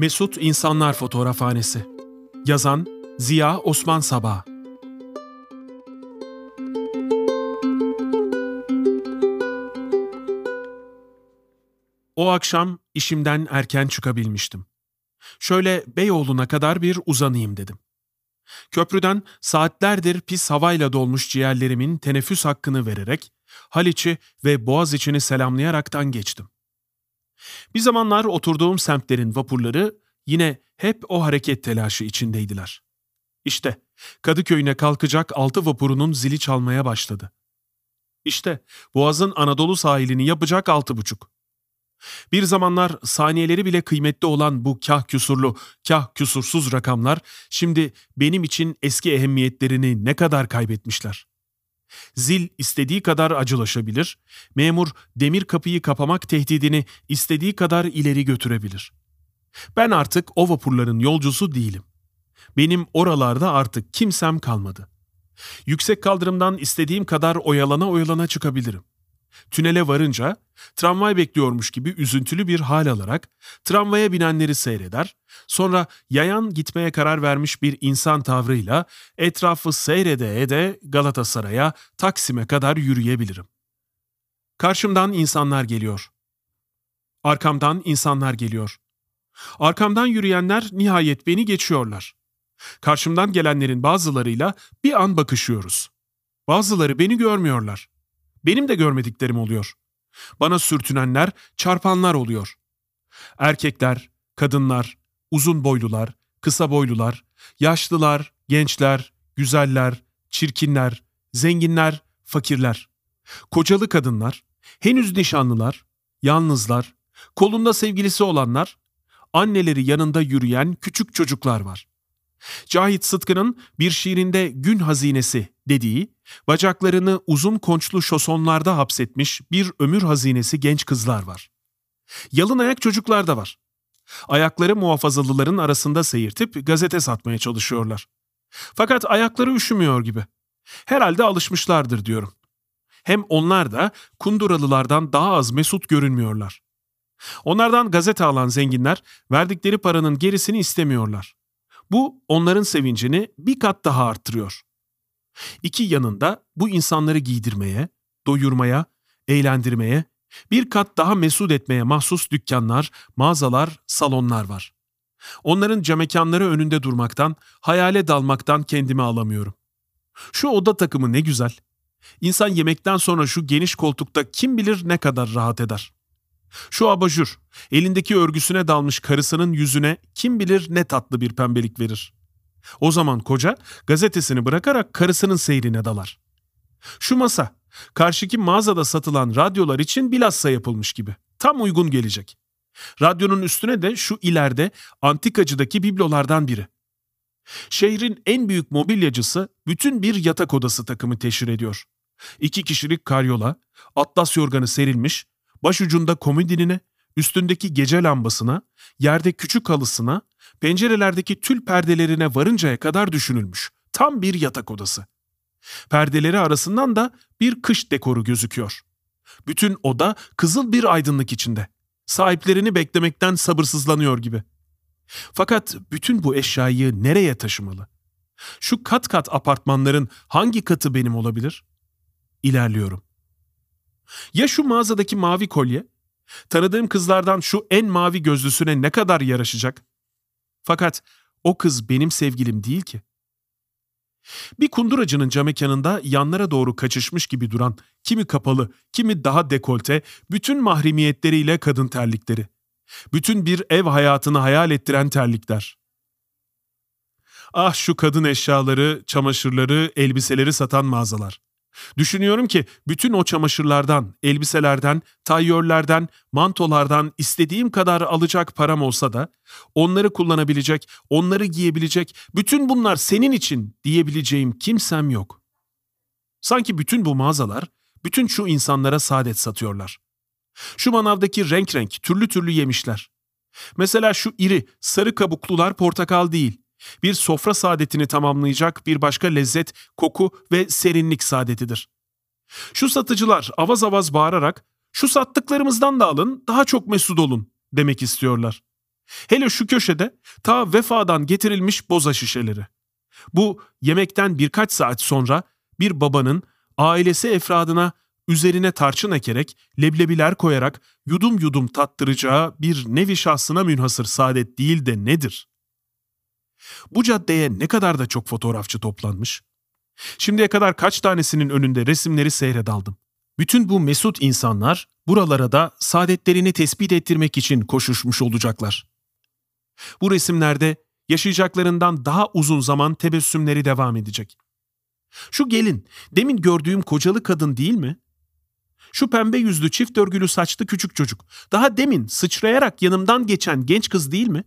Mesut İnsanlar Fotoğrafhanesi Yazan Ziya Osman Sabah O akşam işimden erken çıkabilmiştim. Şöyle Beyoğlu'na kadar bir uzanayım dedim. Köprüden saatlerdir pis havayla dolmuş ciğerlerimin teneffüs hakkını vererek Haliç'i ve Boğaziçi'ni selamlayaraktan geçtim. Bir zamanlar oturduğum semtlerin vapurları yine hep o hareket telaşı içindeydiler. İşte Kadıköy'üne kalkacak altı vapurunun zili çalmaya başladı. İşte Boğaz'ın Anadolu sahilini yapacak altı buçuk. Bir zamanlar saniyeleri bile kıymetli olan bu kah küsurlu, kah küsursuz rakamlar şimdi benim için eski ehemmiyetlerini ne kadar kaybetmişler. Zil istediği kadar acılaşabilir, memur demir kapıyı kapamak tehdidini istediği kadar ileri götürebilir. Ben artık o vapurların yolcusu değilim. Benim oralarda artık kimsem kalmadı. Yüksek kaldırımdan istediğim kadar oyalana oyalana çıkabilirim. Tünele varınca tramvay bekliyormuş gibi üzüntülü bir hal alarak tramvaya binenleri seyreder, sonra yayan gitmeye karar vermiş bir insan tavrıyla etrafı seyrede ede Galatasaray'a, Taksim'e kadar yürüyebilirim. Karşımdan insanlar geliyor. Arkamdan insanlar geliyor. Arkamdan yürüyenler nihayet beni geçiyorlar. Karşımdan gelenlerin bazılarıyla bir an bakışıyoruz. Bazıları beni görmüyorlar. Benim de görmediklerim oluyor. Bana sürtünenler, çarpanlar oluyor. Erkekler, kadınlar, uzun boylular, kısa boylular, yaşlılar, gençler, güzeller, çirkinler, zenginler, fakirler. Kocalı kadınlar, henüz nişanlılar, yalnızlar, kolunda sevgilisi olanlar, anneleri yanında yürüyen küçük çocuklar var. Cahit Sıtkı'nın bir şiirinde gün hazinesi dediği, bacaklarını uzun konçlu şosonlarda hapsetmiş bir ömür hazinesi genç kızlar var. Yalın ayak çocuklar da var. Ayakları muhafazalıların arasında seyirtip gazete satmaya çalışıyorlar. Fakat ayakları üşümüyor gibi. Herhalde alışmışlardır diyorum. Hem onlar da Kunduralılardan daha az mesut görünmüyorlar. Onlardan gazete alan zenginler verdikleri paranın gerisini istemiyorlar. Bu onların sevincini bir kat daha arttırıyor. İki yanında bu insanları giydirmeye, doyurmaya, eğlendirmeye, bir kat daha mesut etmeye mahsus dükkanlar, mağazalar, salonlar var. Onların camekanları önünde durmaktan, hayale dalmaktan kendimi alamıyorum. Şu oda takımı ne güzel. İnsan yemekten sonra şu geniş koltukta kim bilir ne kadar rahat eder. Şu abajur, elindeki örgüsüne dalmış karısının yüzüne kim bilir ne tatlı bir pembelik verir. O zaman koca gazetesini bırakarak karısının seyrine dalar. Şu masa, karşıki mağazada satılan radyolar için bilhassa yapılmış gibi. Tam uygun gelecek. Radyonun üstüne de şu ileride antikacıdaki biblolardan biri. Şehrin en büyük mobilyacısı bütün bir yatak odası takımı teşhir ediyor. İki kişilik karyola, atlas yorganı serilmiş, başucunda komodinine, üstündeki gece lambasına, yerde küçük halısına, pencerelerdeki tül perdelerine varıncaya kadar düşünülmüş. Tam bir yatak odası. Perdeleri arasından da bir kış dekoru gözüküyor. Bütün oda kızıl bir aydınlık içinde. Sahiplerini beklemekten sabırsızlanıyor gibi. Fakat bütün bu eşyayı nereye taşımalı? Şu kat kat apartmanların hangi katı benim olabilir? İlerliyorum. Ya şu mağazadaki mavi kolye? Tanıdığım kızlardan şu en mavi gözlüsüne ne kadar yaraşacak? Fakat o kız benim sevgilim değil ki. Bir kunduracının camekanında yanlara doğru kaçışmış gibi duran, kimi kapalı, kimi daha dekolte, bütün mahremiyetleriyle kadın terlikleri. Bütün bir ev hayatını hayal ettiren terlikler. Ah şu kadın eşyaları, çamaşırları, elbiseleri satan mağazalar. Düşünüyorum ki bütün o çamaşırlardan, elbiselerden, tayyörlerden, mantolardan istediğim kadar alacak param olsa da onları kullanabilecek, onları giyebilecek, bütün bunlar senin için diyebileceğim kimsem yok. Sanki bütün bu mağazalar, bütün şu insanlara saadet satıyorlar. Şu manavdaki renk renk, türlü türlü yemişler. Mesela şu iri, sarı kabuklular portakal değil, bir sofra saadetini tamamlayacak bir başka lezzet, koku ve serinlik saadetidir. Şu satıcılar avaz avaz bağırarak şu sattıklarımızdan da alın daha çok mesut olun demek istiyorlar. Hele şu köşede ta vefadan getirilmiş boza şişeleri. Bu yemekten birkaç saat sonra bir babanın ailesi efradına üzerine tarçın ekerek, leblebiler koyarak yudum yudum tattıracağı bir nevi şahsına münhasır saadet değil de nedir? Bu caddeye ne kadar da çok fotoğrafçı toplanmış. Şimdiye kadar kaç tanesinin önünde resimleri seyredaldım. Bütün bu mesut insanlar buralara da saadetlerini tespit ettirmek için koşuşmuş olacaklar. Bu resimlerde yaşayacaklarından daha uzun zaman tebessümleri devam edecek. Şu gelin, demin gördüğüm kocalı kadın değil mi? Şu pembe yüzlü çift örgülü saçlı küçük çocuk. Daha demin sıçrayarak yanımdan geçen genç kız değil mi?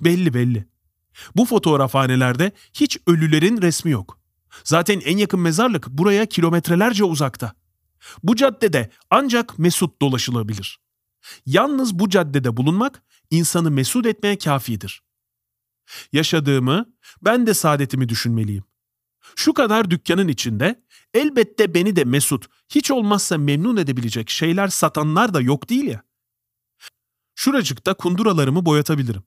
Belli belli. Bu fotoğrafhanelerde hiç ölülerin resmi yok. Zaten en yakın mezarlık buraya kilometrelerce uzakta. Bu caddede ancak mesut dolaşılabilir. Yalnız bu caddede bulunmak insanı mesut etmeye kafidir. Yaşadığımı, ben de saadetimi düşünmeliyim. Şu kadar dükkanın içinde elbette beni de mesut, hiç olmazsa memnun edebilecek şeyler satanlar da yok değil ya. Şuracıkta kunduralarımı boyatabilirim.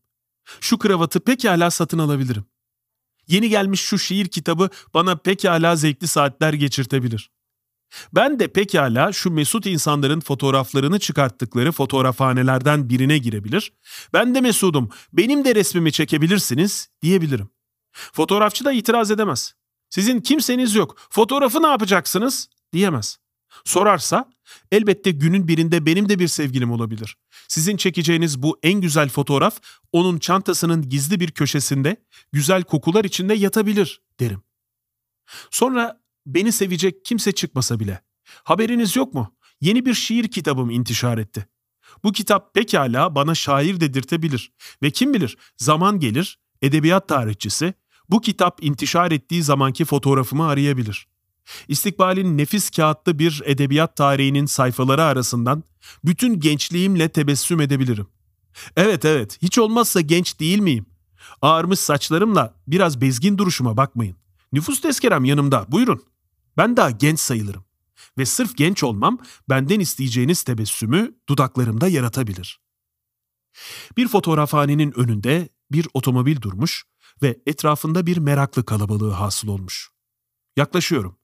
Şu kravatı pekala satın alabilirim. Yeni gelmiş şu şiir kitabı bana pekala zevkli saatler geçirtebilir. Ben de pekala şu mesut insanların fotoğraflarını çıkarttıkları fotoğrafhanelerden birine girebilir. Ben de mesudum, benim de resmimi çekebilirsiniz diyebilirim. Fotoğrafçı da itiraz edemez. Sizin kimseniz yok, fotoğrafı ne yapacaksınız diyemez. Sorarsa elbette günün birinde benim de bir sevgilim olabilir. Sizin çekeceğiniz bu en güzel fotoğraf onun çantasının gizli bir köşesinde güzel kokular içinde yatabilir derim. Sonra beni sevecek kimse çıkmasa bile. Haberiniz yok mu? Yeni bir şiir kitabım intişar etti. Bu kitap pekala bana şair dedirtebilir ve kim bilir zaman gelir edebiyat tarihçisi bu kitap intişar ettiği zamanki fotoğrafımı arayabilir. İstikbalin nefis kağıtlı bir edebiyat tarihinin sayfaları arasından bütün gençliğimle tebessüm edebilirim. Evet evet, hiç olmazsa genç değil miyim? Ağarmış saçlarımla biraz bezgin duruşuma bakmayın. Nüfus tezkerem yanımda, buyurun. Ben daha genç sayılırım. Ve sırf genç olmam benden isteyeceğiniz tebessümü dudaklarımda yaratabilir. Bir fotoğrafhanenin önünde bir otomobil durmuş ve etrafında bir meraklı kalabalığı hasıl olmuş. Yaklaşıyorum.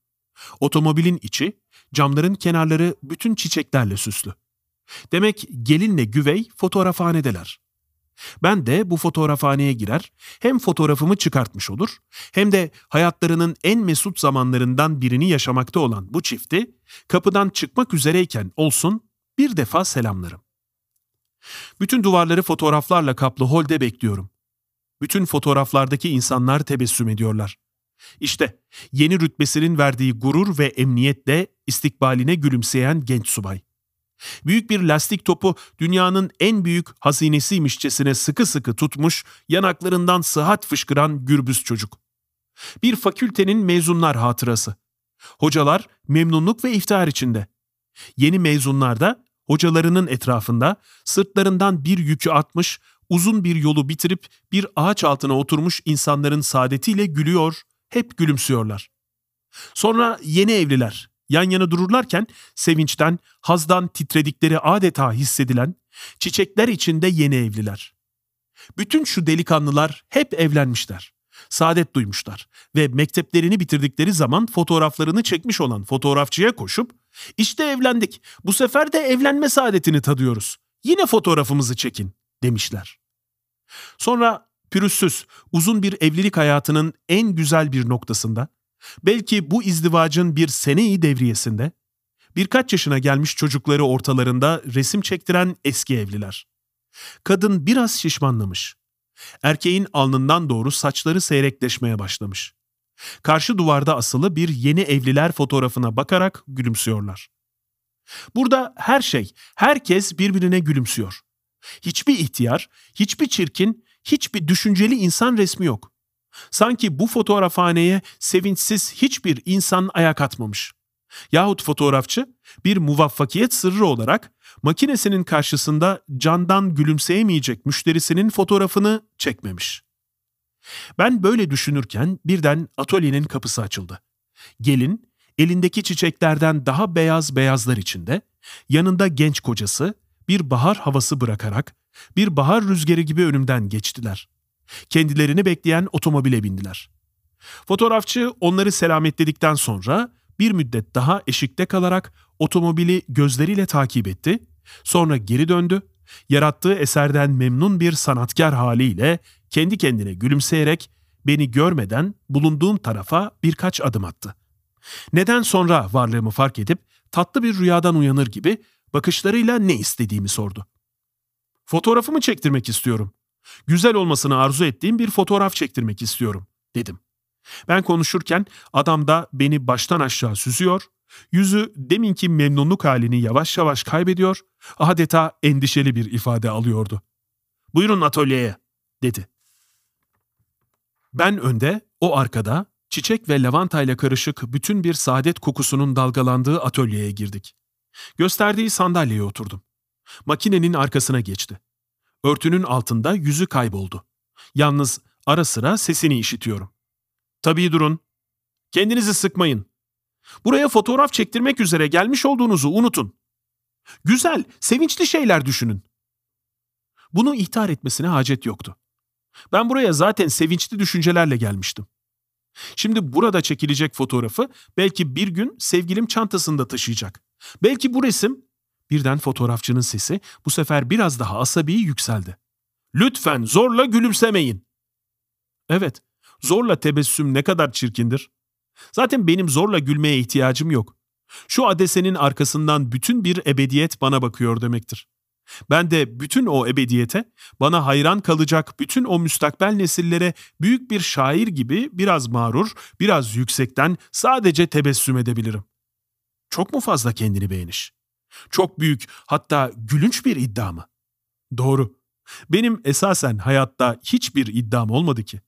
Otomobilin içi, camların kenarları bütün çiçeklerle süslü. Demek gelinle güvey fotoğrafhanedeler. Ben de bu fotoğrafhaneye girer, hem fotoğrafımı çıkartmış olur, hem de hayatlarının en mesut zamanlarından birini yaşamakta olan bu çifti, kapıdan çıkmak üzereyken olsun bir defa selamlarım. Bütün duvarları fotoğraflarla kaplı holde bekliyorum. Bütün fotoğraflardaki insanlar tebessüm ediyorlar. İşte yeni rütbesinin verdiği gurur ve emniyetle istikbaline gülümseyen genç subay. Büyük bir lastik topu dünyanın en büyük hazinesiymişçesine sıkı sıkı tutmuş, yanaklarından sıhhat fışkıran gürbüz çocuk. Bir fakültenin mezunlar hatırası. Hocalar memnunluk ve iftihar içinde. Yeni mezunlar da hocalarının etrafında sırtlarından bir yükü atmış, uzun bir yolu bitirip bir ağaç altına oturmuş insanların saadetiyle gülüyor, hep gülümsüyorlar. Sonra yeni evliler yan yana dururlarken sevinçten, hazdan titredikleri adeta hissedilen çiçekler içinde yeni evliler. Bütün şu delikanlılar hep evlenmişler. Saadet duymuşlar ve mekteplerini bitirdikleri zaman fotoğraflarını çekmiş olan fotoğrafçıya koşup işte evlendik. Bu sefer de evlenme saadetini tadıyoruz. Yine fotoğrafımızı çekin demişler. Sonra pürüzsüz, uzun bir evlilik hayatının en güzel bir noktasında, belki bu izdivacın bir seneyi devriyesinde, birkaç yaşına gelmiş çocukları ortalarında resim çektiren eski evliler. Kadın biraz şişmanlamış. Erkeğin alnından doğru saçları seyrekleşmeye başlamış. Karşı duvarda asılı bir yeni evliler fotoğrafına bakarak gülümsüyorlar. Burada her şey, herkes birbirine gülümsüyor. Hiçbir ihtiyar, hiçbir çirkin, hiçbir düşünceli insan resmi yok. Sanki bu fotoğrafhaneye sevinçsiz hiçbir insan ayak atmamış. Yahut fotoğrafçı bir muvaffakiyet sırrı olarak makinesinin karşısında candan gülümseyemeyecek müşterisinin fotoğrafını çekmemiş. Ben böyle düşünürken birden atölyenin kapısı açıldı. Gelin elindeki çiçeklerden daha beyaz beyazlar içinde, yanında genç kocası bir bahar havası bırakarak bir bahar rüzgarı gibi önümden geçtiler. Kendilerini bekleyen otomobile bindiler. Fotoğrafçı onları selametledikten sonra bir müddet daha eşikte kalarak otomobili gözleriyle takip etti. Sonra geri döndü. Yarattığı eserden memnun bir sanatkar haliyle kendi kendine gülümseyerek beni görmeden bulunduğum tarafa birkaç adım attı. Neden sonra varlığımı fark edip tatlı bir rüyadan uyanır gibi bakışlarıyla ne istediğimi sordu. Fotoğrafımı çektirmek istiyorum. Güzel olmasını arzu ettiğim bir fotoğraf çektirmek istiyorum, dedim. Ben konuşurken adam da beni baştan aşağı süzüyor, yüzü deminki memnunluk halini yavaş yavaş kaybediyor, adeta endişeli bir ifade alıyordu. Buyurun atölyeye, dedi. Ben önde, o arkada, çiçek ve lavantayla karışık bütün bir saadet kokusunun dalgalandığı atölyeye girdik. Gösterdiği sandalyeye oturdum. Makinenin arkasına geçti. Örtünün altında yüzü kayboldu. Yalnız ara sıra sesini işitiyorum. Tabii durun. Kendinizi sıkmayın. Buraya fotoğraf çektirmek üzere gelmiş olduğunuzu unutun. Güzel, sevinçli şeyler düşünün. Bunu ihtar etmesine hacet yoktu. Ben buraya zaten sevinçli düşüncelerle gelmiştim. Şimdi burada çekilecek fotoğrafı belki bir gün sevgilim çantasında taşıyacak. Belki bu resim birden fotoğrafçının sesi bu sefer biraz daha asabi yükseldi. Lütfen zorla gülümsemeyin. Evet, zorla tebessüm ne kadar çirkindir. Zaten benim zorla gülmeye ihtiyacım yok. Şu adesenin arkasından bütün bir ebediyet bana bakıyor demektir. Ben de bütün o ebediyete, bana hayran kalacak bütün o müstakbel nesillere büyük bir şair gibi biraz mağrur, biraz yüksekten sadece tebessüm edebilirim. Çok mu fazla kendini beğeniş? Çok büyük, hatta gülünç bir iddia mı? Doğru. Benim esasen hayatta hiçbir iddiam olmadı ki.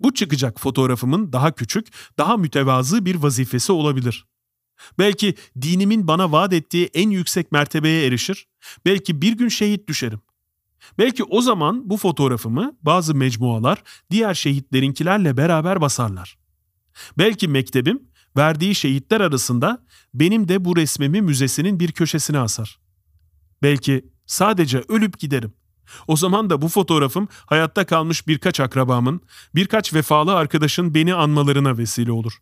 Bu çıkacak fotoğrafımın daha küçük, daha mütevazı bir vazifesi olabilir. Belki dinimin bana vaat ettiği en yüksek mertebeye erişir. Belki bir gün şehit düşerim. Belki o zaman bu fotoğrafımı bazı mecmualar diğer şehitlerinkilerle beraber basarlar. Belki mektebim verdiği şehitler arasında benim de bu resmimi müzesinin bir köşesine asar. Belki sadece ölüp giderim. O zaman da bu fotoğrafım hayatta kalmış birkaç akrabamın, birkaç vefalı arkadaşın beni anmalarına vesile olur.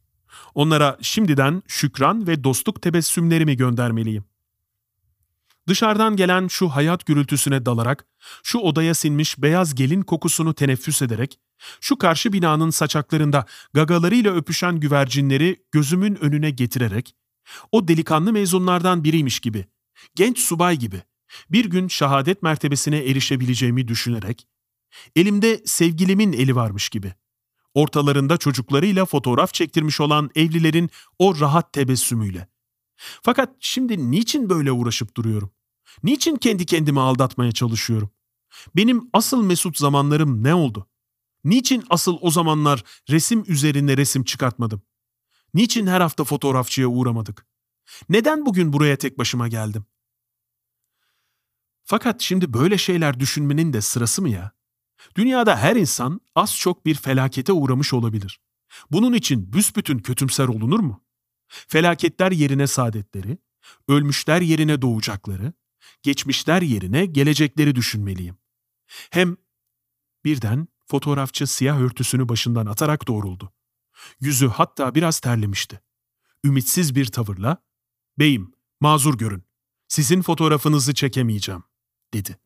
Onlara şimdiden şükran ve dostluk tebessümlerimi göndermeliyim. Dışarıdan gelen şu hayat gürültüsüne dalarak, şu odaya sinmiş beyaz gelin kokusunu teneffüs ederek, şu karşı binanın saçaklarında gagalarıyla öpüşen güvercinleri gözümün önüne getirerek, o delikanlı mezunlardan biriymiş gibi, genç subay gibi, bir gün şehadet mertebesine erişebileceğimi düşünerek, elimde sevgilimin eli varmış gibi, ortalarında çocuklarıyla fotoğraf çektirmiş olan evlilerin o rahat tebessümüyle. Fakat şimdi niçin böyle uğraşıp duruyorum? Niçin kendi kendimi aldatmaya çalışıyorum? Benim asıl mesut zamanlarım ne oldu? Niçin asıl o zamanlar resim üzerine resim çıkartmadım? Niçin her hafta fotoğrafçıya uğramadık? Neden bugün buraya tek başıma geldim? Fakat şimdi böyle şeyler düşünmenin de sırası mı ya? Dünyada her insan az çok bir felakete uğramış olabilir. Bunun için büsbütün kötümser olunur mu? Felaketler yerine saadetleri, ölmüşler yerine doğacakları, geçmişler yerine gelecekleri düşünmeliyim. Hem birden fotoğrafçı siyah örtüsünü başından atarak doğruldu. Yüzü hatta biraz terlemişti. Ümitsiz bir tavırla, ''Beyim, mazur görün, sizin fotoğrafınızı çekemeyeceğim.'' dedi.